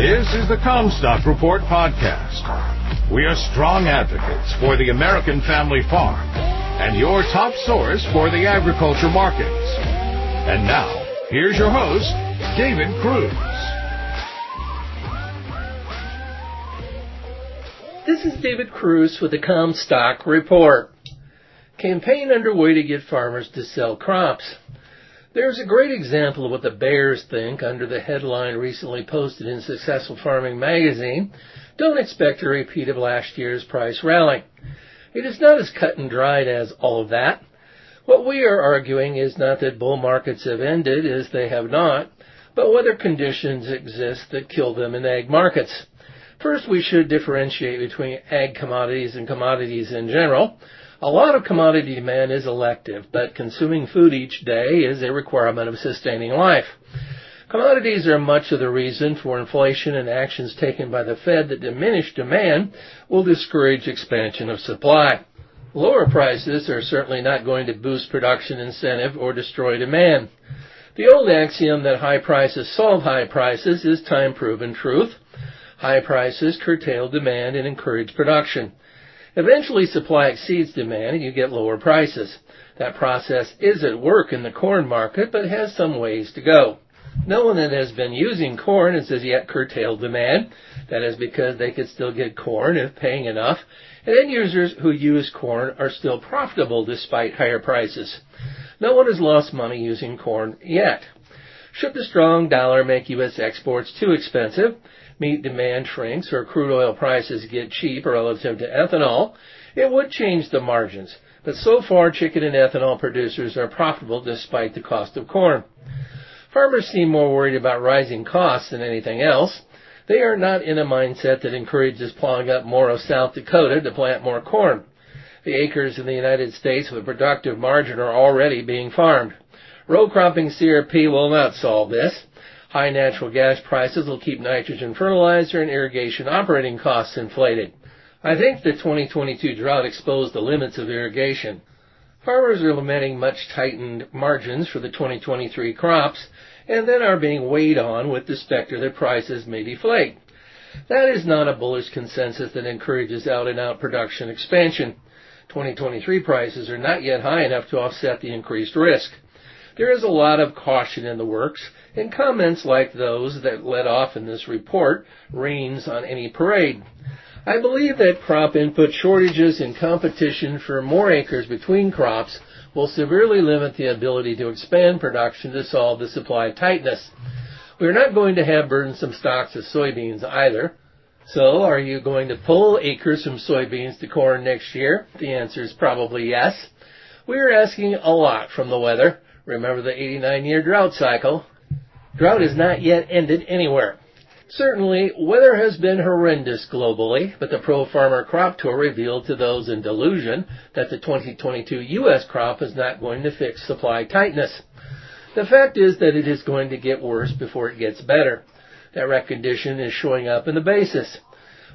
This is the Commstock Report podcast. We are strong advocates for the American family farm and your top source for the agriculture markets. And now, here's your host, David Kruse. This is David Kruse with the Commstock Report. Campaign underway to get farmers to sell crops. There's a great example of what the bears think under the headline recently posted in Successful Farming magazine, Don't expect a repeat of last year's price rally. It is not as cut and dried as all of that. What we are arguing is not that bull markets have ended, as they have not, but whether conditions exist that kill them in ag markets. First, we should differentiate between ag commodities and commodities in general. A lot of commodity demand is elective, but consuming food each day is a requirement of sustaining life. Commodities are much of the reason for inflation and actions taken by the Fed that diminish demand will discourage expansion of supply. Lower prices are certainly not going to boost production incentive or destroy demand. The old axiom that high prices solve high prices is time proven truth. High prices curtail demand and encourage production. Eventually supply exceeds demand and you get lower prices. That process is at work in the corn market, but has some ways to go. No one that has been using corn has as yet curtailed demand. That is because they could still get corn if paying enough, and end users who use corn are still profitable despite higher prices. No one has lost money using corn yet. Should the strong dollar make U.S. exports too expensive, meat demand shrinks or crude oil prices get cheap relative to ethanol, it would change the margins. But so far, chicken and ethanol producers are profitable despite the cost of corn. Farmers seem more worried about rising costs than anything else. They are not in a mindset that encourages plowing up more of South Dakota to plant more corn. The acres in the United States with a productive margin are already being farmed. Row cropping CRP will not solve this. High natural gas prices will keep nitrogen fertilizer and irrigation operating costs inflated. I think the 2022 drought exposed the limits of irrigation. Farmers are lamenting much tightened margins for the 2023 crops and then are being weighed on with the specter that prices may deflate. That is not a bullish consensus that encourages out and out production expansion. 2023 prices are not yet high enough to offset the increased risk. There is a lot of caution in the works, and comments like those that led off in this report rains on any parade. I believe that crop input shortages and competition for more acres between crops will severely limit the ability to expand production to solve the supply tightness. We're not going to have burdensome stocks of soybeans either. So, are you going to pull acres from soybeans to corn next year? The answer is probably yes. We are asking a lot from the weather. Remember the 89 year drought cycle? Drought is not yet ended anywhere. Certainly, weather has been horrendous globally, but the Pro Farmer Crop Tour revealed to those in delusion that the 2022 U.S. crop is not going to fix supply tightness. The fact is that it is going to get worse before it gets better. That recognition is showing up in the basis.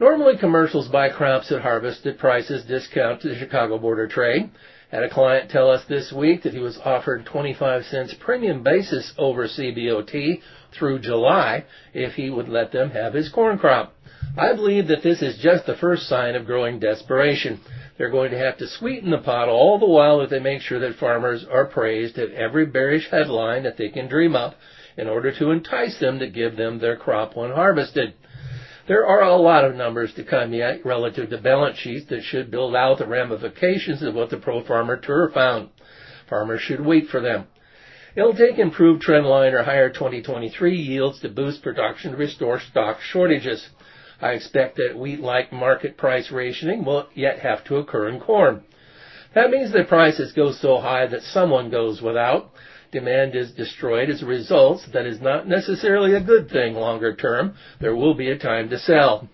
Normally, commercials buy crops at harvest at prices discount to the Chicago Board of Trade. Had a client tell us this week that he was offered 25 cents premium basis over CBOT through July if he would let them have his corn crop. I believe that this is just the first sign of growing desperation. They're going to have to sweeten the pot all the while that they make sure that farmers are praised at every bearish headline that they can dream up in order to entice them to give them their crop when harvested. There are a lot of numbers to come yet relative to balance sheets that should build out the ramifications of what the Pro Farmer Tour found. Farmers should wait for them. It'll take improved trendline or higher 2023 yields to boost production to restore stock shortages. I expect that wheat-like market price rationing will yet have to occur in corn. That means that prices go so high that someone goes without, demand is destroyed as a result, that is not necessarily a good thing longer term. There will be a time to sell.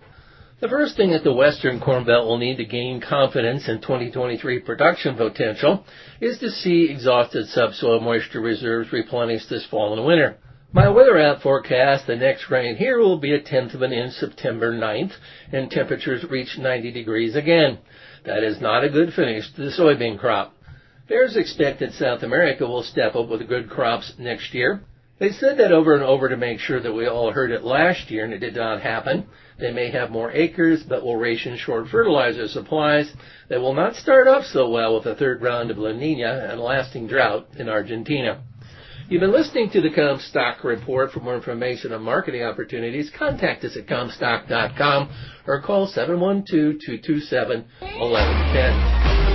The first thing that the Western Corn Belt will need to gain confidence in 2023 production potential is to see exhausted subsoil moisture reserves replenished this fall and winter. My weather app forecast the next rain here will be a tenth of an inch September 9th and temperatures reach 90 degrees again. That is not a good finish to the soybean crop. Bears expect that South America will step up with good crops next year. They said that over and over to make sure that we all heard it last year, and it did not happen. They may have more acres, but will ration short fertilizer supplies They will not start off so well with a third round of La Nina and lasting drought in Argentina. You've been listening to the Commstock Report. For more information on marketing opportunities, contact us at Commstock.com or call 712-227-1110.